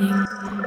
Music.